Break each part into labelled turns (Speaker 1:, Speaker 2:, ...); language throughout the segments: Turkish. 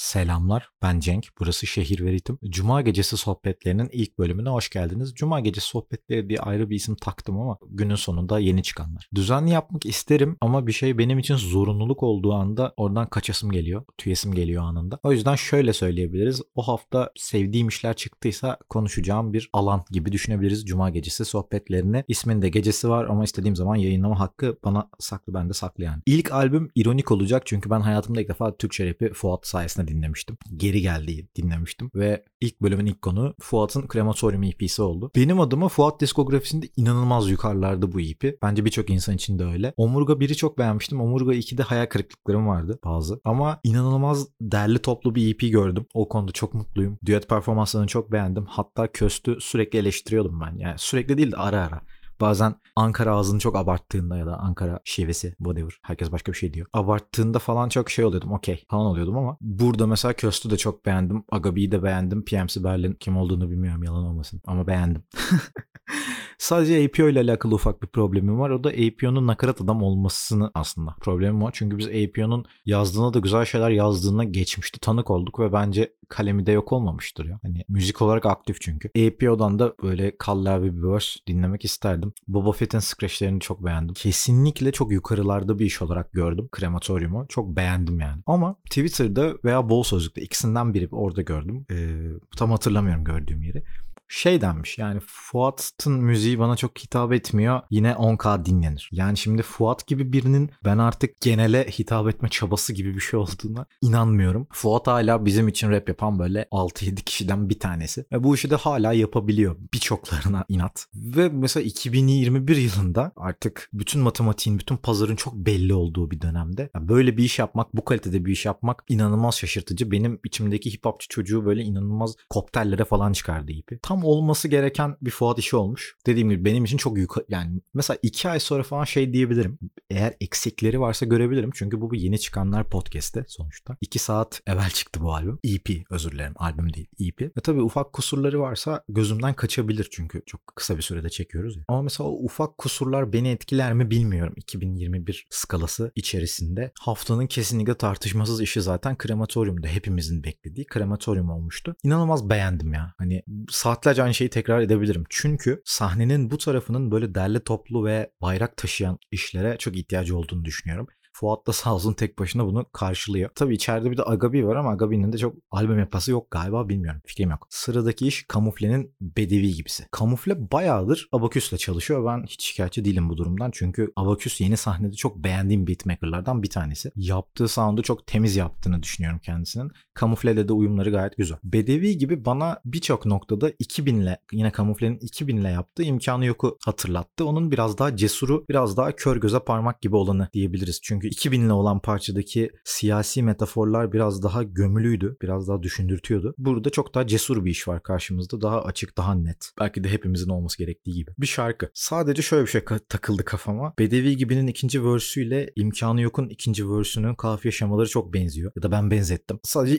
Speaker 1: Selamlar, ben Cenk. Burası Şehir ve Ritim. Cuma gecesi sohbetlerinin ilk bölümüne hoş geldiniz. Cuma gecesi sohbetleri diye ayrı bir isim taktım ama günün sonunda yeni çıkanlar. Düzenli yapmak isterim ama bir şey benim için zorunluluk olduğu anda oradan kaçasım geliyor, tüyesim geliyor anında. O yüzden şöyle söyleyebiliriz. O hafta sevdiğim işler çıktıysa konuşacağım bir alan gibi düşünebiliriz Cuma gecesi sohbetlerini. İsminde gecesi var ama istediğim zaman yayınlama hakkı bana saklı, bende saklı yani. İlk albüm ironik olacak çünkü ben hayatımda ilk defa Türkçe rapi Fuat sayesinde dinlemiştim. Geri geldiği dinlemiştim ve ilk bölümün ilk konu Fuat'ın Krematorium EP'si oldu. Benim adıma Fuat diskografisinde inanılmaz yukarılarda bu EP. Bence birçok insan için de öyle. Omurga 1'i çok beğenmiştim. Omurga 2'de hayal kırıklıklarım vardı bazı. Ama inanılmaz derli toplu bir EP gördüm. O konuda çok mutluyum. Düet performanslarını çok beğendim. Hatta Köst'ü sürekli eleştiriyordum ben. Yani sürekli değil de ara ara. Bazen Ankara ağzını çok abarttığında ya da Ankara şivesi whatever herkes başka bir şey diyor. Abarttığında falan çok şey oluyordum okey falan oluyordum ama burada mesela Köst'ü de çok beğendim. Agabi'yi de beğendim. PMC Berlin kim olduğunu bilmiyorum yalan olmasın ama beğendim. Sadece APO ile alakalı ufak bir problemim var. O da APO'nun nakarat adam olmasını aslında problemim var. Çünkü biz APO'nun yazdığına da güzel şeyler yazdığına geçmişti. Tanık olduk ve bence kalemi de yok olmamıştır ya. Hani müzik olarak aktif çünkü. APO'dan da böyle kallavi bir verse dinlemek isterdim. Boba Fett'in scratchlerini çok beğendim. Kesinlikle çok yukarılarda bir iş olarak gördüm krematoriumu. Çok beğendim yani. Ama Twitter'da veya bol sözlükte ikisinden biri orada gördüm. Ee, tam hatırlamıyorum gördüğüm yeri şey denmiş yani Fuat'ın müziği bana çok hitap etmiyor yine 10K dinlenir. Yani şimdi Fuat gibi birinin ben artık genele hitap etme çabası gibi bir şey olduğuna inanmıyorum. Fuat hala bizim için rap yapan böyle 6-7 kişiden bir tanesi. Ve bu işi de hala yapabiliyor birçoklarına inat. Ve mesela 2021 yılında artık bütün matematiğin, bütün pazarın çok belli olduğu bir dönemde böyle bir iş yapmak, bu kalitede bir iş yapmak inanılmaz şaşırtıcı. Benim içimdeki hip hopçu çocuğu böyle inanılmaz kopterlere falan çıkardı ipi. Tam olması gereken bir Fuat işi olmuş. Dediğim gibi benim için çok yukarı yani mesela iki ay sonra falan şey diyebilirim. Eğer eksikleri varsa görebilirim. Çünkü bu bir yeni çıkanlar podcast'te sonuçta. İki saat evvel çıktı bu albüm. EP özür dilerim albüm değil EP. Ve tabii ufak kusurları varsa gözümden kaçabilir çünkü çok kısa bir sürede çekiyoruz ya. Ama mesela o ufak kusurlar beni etkiler mi bilmiyorum 2021 skalası içerisinde. Haftanın kesinlikle tartışmasız işi zaten krematoriumda hepimizin beklediği krematorium olmuştu. İnanılmaz beğendim ya. Hani saatler saatlerce aynı şeyi tekrar edebilirim. Çünkü sahnenin bu tarafının böyle derli toplu ve bayrak taşıyan işlere çok ihtiyacı olduğunu düşünüyorum. Fuat da sağ olsun tek başına bunu karşılıyor. Tabii içeride bir de Agabi var ama Agabi'nin de çok albüm yapası yok galiba bilmiyorum. Fikrim yok. Sıradaki iş Kamufle'nin Bedevi gibisi. Kamufle bayağıdır Abaküs'le çalışıyor. Ben hiç şikayetçi değilim bu durumdan. Çünkü Abaküs yeni sahnede çok beğendiğim beatmakerlardan bir tanesi. Yaptığı sound'u çok temiz yaptığını düşünüyorum kendisinin. Kamufle'le de uyumları gayet güzel. Bedevi gibi bana birçok noktada 2000'le yine Kamufle'nin 2000'le yaptığı imkanı yoku hatırlattı. Onun biraz daha cesuru, biraz daha kör göze parmak gibi olanı diyebiliriz. Çünkü 2000'li olan parçadaki siyasi metaforlar biraz daha gömülüydü. Biraz daha düşündürtüyordu. Burada çok daha cesur bir iş var karşımızda. Daha açık, daha net. Belki de hepimizin olması gerektiği gibi. Bir şarkı. Sadece şöyle bir şey takıldı kafama. Bedevi gibinin ikinci versüyle imkanı yokun ikinci versünün kafiye şemaları çok benziyor. Ya da ben benzettim. Sadece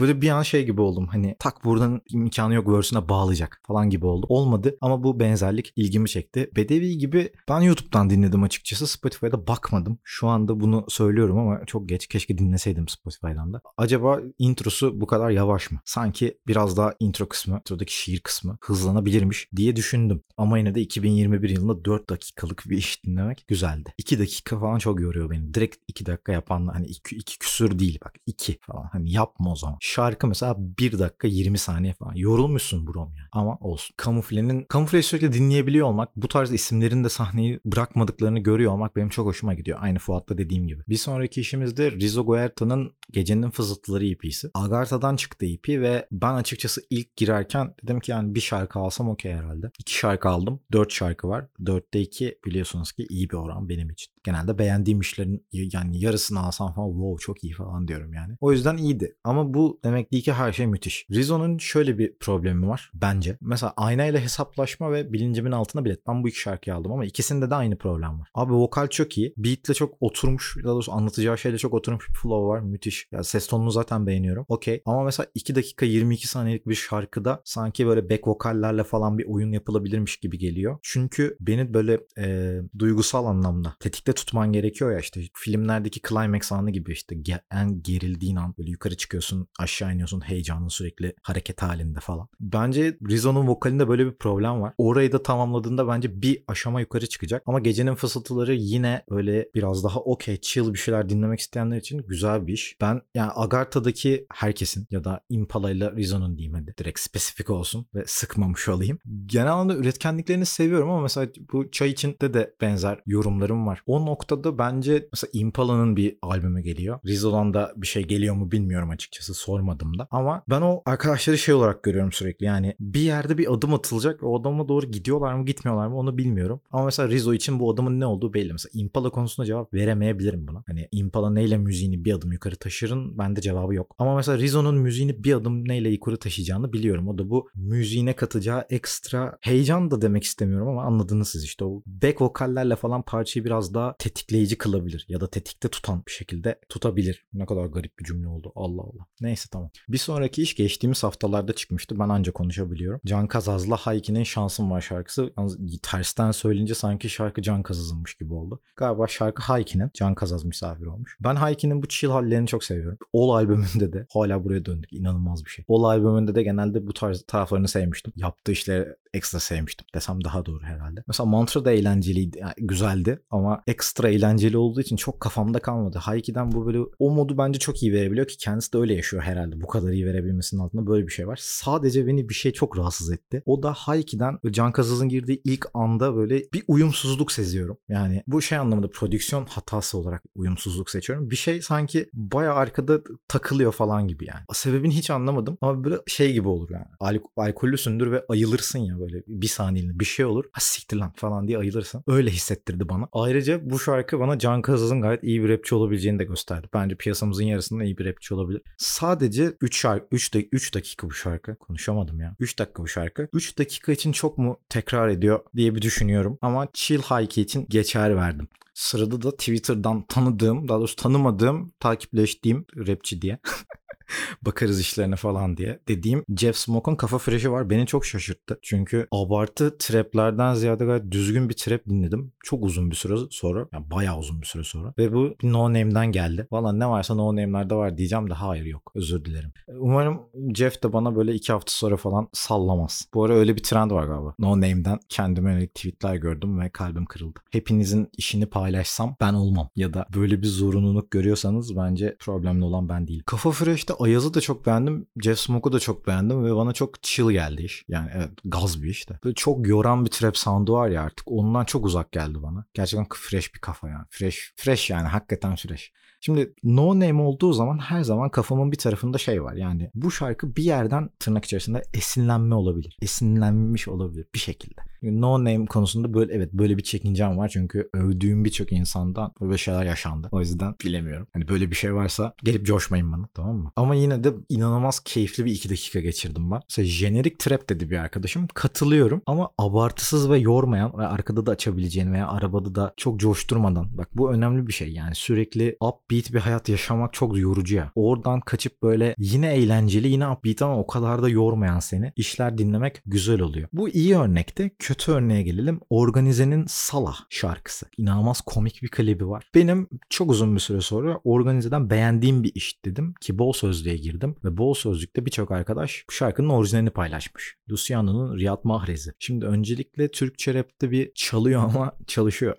Speaker 1: böyle bir an şey gibi oldum. Hani tak buradan imkanı yok versüne bağlayacak falan gibi oldu. Olmadı ama bu benzerlik ilgimi çekti. Bedevi gibi ben YouTube'dan dinledim açıkçası. Spotify'da bakmadım. Şu anda bunu söylüyorum ama çok geç. Keşke dinleseydim Spotify'dan da. Acaba introsu bu kadar yavaş mı? Sanki biraz daha intro kısmı, introdaki şiir kısmı hızlanabilirmiş diye düşündüm. Ama yine de 2021 yılında 4 dakikalık bir iş dinlemek güzeldi. 2 dakika falan çok yoruyor beni. Direkt 2 dakika yapanla hani 2, 2 küsür değil bak 2 falan. Hani yapma o zaman. Şarkı mesela 1 dakika 20 saniye falan. Yorulmuşsun brom yani. Ama olsun. Kamuflenin, kamufleyi sürekli dinleyebiliyor olmak, bu tarz isimlerin de sahneyi bırakmadıklarını görüyor olmak benim çok hoşuma gidiyor. Aynı Fuat'ta dediğim gibi. Bir sonraki işimiz de Rizzo Guerta'nın Gecenin Fızıltıları EP'si. Agartha'dan çıktı EP ve ben açıkçası ilk girerken dedim ki yani bir şarkı alsam okey herhalde. İki şarkı aldım. Dört şarkı var. Dörtte iki biliyorsunuz ki iyi bir oran benim için. Genelde beğendiğim işlerin yani yarısını alsam falan wow çok iyi falan diyorum yani. O yüzden iyiydi. Ama bu demek değil ki her şey müthiş. Rizzo'nun şöyle bir problemi var bence. Mesela aynayla hesaplaşma ve bilincimin altına bilet. Ben bu iki şarkıyı aldım ama ikisinde de aynı problem var. Abi vokal çok iyi. Beatle çok oturmuş. Daha doğrusu anlatacağı şeyle çok oturmuş bir flow var. Müthiş. Ya ses tonunu zaten beğeniyorum. Okey. Ama mesela 2 dakika 22 saniyelik bir şarkıda sanki böyle back vokallerle falan bir oyun yapılabilirmiş gibi geliyor. Çünkü beni böyle e, duygusal anlamda tetikte tutman gerekiyor ya işte filmlerdeki climax anı gibi işte en gerildiğin an böyle yukarı çıkıyorsun aşağı iniyorsun heyecanın sürekli hareket halinde falan. Bence Rizzo'nun vokalinde böyle bir problem var. Orayı da tamamladığında bence bir aşama yukarı çıkacak. Ama gecenin fısıltıları yine böyle biraz daha okey chill bir şeyler dinlemek isteyenler için güzel bir iş. Ben yani Agartha'daki herkesin ya da Impala ile Rizzo'nun diyeyim hadi direkt spesifik olsun ve sıkmamış olayım. Genel anlamda üretkenliklerini seviyorum ama mesela bu çay içinde de benzer yorumlarım var. O noktada bence mesela Impala'nın bir albümü geliyor. Rizzo'dan da bir şey geliyor mu bilmiyorum açıkçası sormadım da. Ama ben o arkadaşları şey olarak görüyorum sürekli. Yani bir yerde bir adım atılacak. O adama doğru gidiyorlar mı gitmiyorlar mı onu bilmiyorum. Ama mesela Rizzo için bu adımın ne olduğu belli. Mesela Impala konusunda cevap veremeyebilirim buna. Hani Impala neyle müziğini bir adım yukarı taşırın bende cevabı yok. Ama mesela Rizzo'nun müziğini bir adım neyle yukarı taşıyacağını biliyorum. O da bu müziğine katacağı ekstra heyecan da demek istemiyorum ama anladınız siz işte o back vokallerle falan parçayı biraz daha tetikleyici kılabilir ya da tetikte tutan bir şekilde tutabilir. Ne kadar garip bir cümle oldu. Allah Allah. Neyse tamam. Bir sonraki iş geçtiğimiz haftalarda çıkmıştı. Ben ancak konuşabiliyorum. Can Kazaz'la Hayki'nin Şansım Var şarkısı. Yalnız tersten söyleyince sanki şarkı Can Kazaz'ınmış gibi oldu. Galiba şarkı Hayki'nin. Can Kazaz misafir olmuş. Ben Hayki'nin bu chill hallerini çok seviyorum. All albümünde de hala buraya döndük. İnanılmaz bir şey. All albümünde de genelde bu tarz taraflarını sevmiştim. Yaptığı işleri ekstra sevmiştim desem daha doğru herhalde. Mesela Mantra da eğlenceliydi, yani güzeldi ama ekstra eğlenceli olduğu için çok kafamda kalmadı. Haiki'den bu böyle o modu bence çok iyi verebiliyor ki kendisi de öyle yaşıyor herhalde. Bu kadar iyi verebilmesinin altında böyle bir şey var. Sadece beni bir şey çok rahatsız etti. O da Haiki'den Can Kazaz'ın girdiği ilk anda böyle bir uyumsuzluk seziyorum. Yani bu şey anlamında prodüksiyon hatası olarak uyumsuzluk seçiyorum. Bir şey sanki baya arkada takılıyor falan gibi yani. Sebebini hiç anlamadım ama böyle şey gibi olur yani. Al alkollüsündür ve ayılırsın ya böyle bir saniyeliğine bir şey olur. Ha siktir lan falan diye ayılırsın. Öyle hissettirdi bana. Ayrıca bu şarkı bana Can Kazaz'ın gayet iyi bir rapçi olabileceğini de gösterdi. Bence piyasamızın yarısında iyi bir rapçi olabilir. Sadece 3 şarkı 3 de 3 dakika bu şarkı. Konuşamadım ya. 3 dakika bu şarkı. 3 dakika için çok mu tekrar ediyor diye bir düşünüyorum. Ama Chill Hike için geçer verdim. Sırada da Twitter'dan tanıdığım, daha doğrusu tanımadığım, takipleştiğim rapçi diye. bakarız işlerine falan diye dediğim Jeff Smoke'un kafa fresh'i var. Beni çok şaşırttı. Çünkü abartı traplerden ziyade gayet düzgün bir trap dinledim. Çok uzun bir süre sonra. Yani bayağı uzun bir süre sonra. Ve bu No Name'den geldi. Valla ne varsa No Name'lerde var diyeceğim de hayır yok. Özür dilerim. Umarım Jeff de bana böyle iki hafta sonra falan sallamaz. Bu ara öyle bir trend var galiba. No Name'den kendime yönelik tweetler gördüm ve kalbim kırıldı. Hepinizin işini paylaşsam ben olmam. Ya da böyle bir zorunluluk görüyorsanız bence problemli olan ben değilim. Kafa Fresh'te Ayaz'ı da çok beğendim. Jeff Smoke'u da çok beğendim ve bana çok chill geldi iş. Yani evet gaz bir iş de. Böyle çok yoran bir trap sound'u var ya artık. Ondan çok uzak geldi bana. Gerçekten fresh bir kafa yani. Fresh. Fresh yani hakikaten fresh. Şimdi no name olduğu zaman her zaman kafamın bir tarafında şey var. Yani bu şarkı bir yerden tırnak içerisinde esinlenme olabilir. Esinlenmiş olabilir bir şekilde. No name konusunda böyle evet böyle bir çekincem var. Çünkü övdüğüm birçok insandan böyle şeyler yaşandı. O yüzden bilemiyorum. Hani böyle bir şey varsa gelip coşmayın bana tamam mı? Ama yine de inanılmaz keyifli bir iki dakika geçirdim ben. Mesela jenerik trap dedi bir arkadaşım. Katılıyorum ama abartısız ve yormayan ve arkada da açabileceğin veya arabada da çok coşturmadan. Bak bu önemli bir şey. Yani sürekli upbeat bir hayat yaşamak çok yorucu ya. Oradan kaçıp böyle yine eğlenceli yine upbeat ama o kadar da yormayan seni işler dinlemek güzel oluyor. Bu iyi örnekte kötü örneğe gelelim. Organize'nin Salah şarkısı. İnanılmaz komik bir klibi var. Benim çok uzun bir süre sonra Organize'den beğendiğim bir iş dedim ki bol sözlüğe girdim ve bol sözlükte birçok arkadaş bu şarkının orijinalini paylaşmış. Luciano'nun Riyad Mahrez'i. Şimdi öncelikle Türkçe rapte bir çalıyor ama çalışıyor.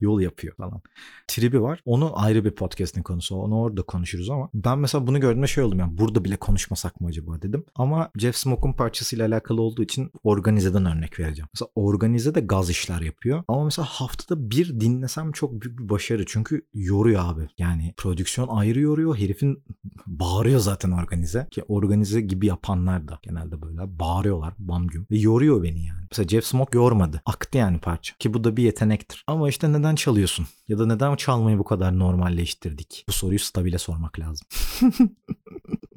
Speaker 1: Yol yapıyor falan. Tribi var. Onu ayrı bir podcast'in konusu. Onu orada konuşuruz ama ben mesela bunu gördüğümde şey oldum yani burada bile konuşmasak mı acaba dedim. Ama Jeff Smoke'un parçasıyla alakalı olduğu için organizeden örnek vereceğim. Mesela organize de gaz işler yapıyor. Ama mesela haftada bir dinlesem çok büyük bir başarı. Çünkü yoruyor abi. Yani prodüksiyon ayrı yoruyor. Herifin bağırıyor zaten organize. Ki organize gibi yapanlar da genelde böyle bağırıyorlar bam güm. Ve yoruyor beni yani. Mesela Jeff Smoke yormadı. Aktı yani parça. Ki bu da bir yetenektir. Ama işte neden çalıyorsun? Ya da neden çalmayı bu kadar normalleştirdik? Bu soruyu stabile sormak lazım.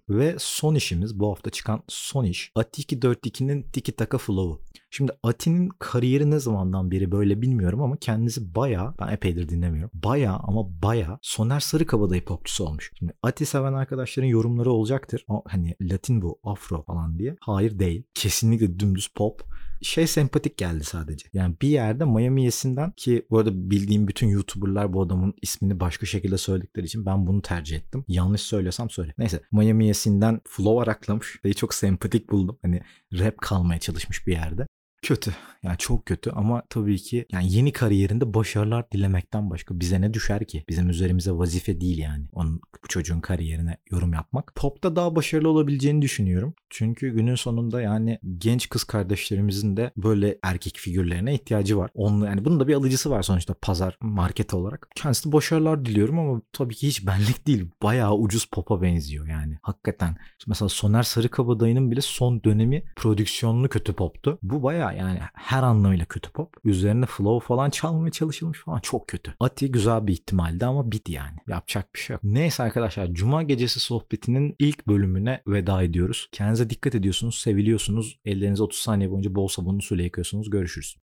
Speaker 1: Ve son işimiz bu hafta çıkan son iş Ati 242'nin Tiki Taka Flow'u. Şimdi Ati'nin kariyeri ne zamandan beri böyle bilmiyorum ama kendisi baya ben epeydir dinlemiyorum. Baya ama baya Soner Sarıkabadayı popçusu olmuş. Şimdi Ati seven arkadaşların yorumları olacaktır. O, hani Latin bu Afro falan diye. Hayır değil. Kesinlikle dümdüz pop Şey sempatik geldi sadece. Yani bir yerde Miami Yes'inden ki bu arada bildiğim bütün YouTuber'lar bu adamın ismini başka şekilde söyledikleri için ben bunu tercih ettim. Yanlış söylesem söyle. Neyse Miami Yes'inden flow araklamış. Ve çok sempatik buldum. Hani rap kalmaya çalışmış bir yerde. Kötü. Yani çok kötü ama tabii ki yani yeni kariyerinde başarılar dilemekten başka bize ne düşer ki? Bizim üzerimize vazife değil yani. Onun bu çocuğun kariyerine yorum yapmak. Pop'ta daha başarılı olabileceğini düşünüyorum. Çünkü günün sonunda yani genç kız kardeşlerimizin de böyle erkek figürlerine ihtiyacı var. Onun yani bunun da bir alıcısı var sonuçta pazar market olarak. Kendisine başarılar diliyorum ama tabii ki hiç benlik değil. Bayağı ucuz pop'a benziyor yani. Hakikaten. Mesela Soner Sarıkabadayı'nın bile son dönemi prodüksiyonlu kötü pop'tu. Bu bayağı yani her anlamıyla kötü pop. Üzerine flow falan çalmaya çalışılmış falan çok kötü. Ati güzel bir ihtimaldi ama bit yani. Yapacak bir şey yok. Neyse arkadaşlar Cuma gecesi sohbetinin ilk bölümüne veda ediyoruz. Kendinize dikkat ediyorsunuz, seviliyorsunuz. Ellerinizi 30 saniye boyunca bol sabunlu suyla yıkıyorsunuz. Görüşürüz.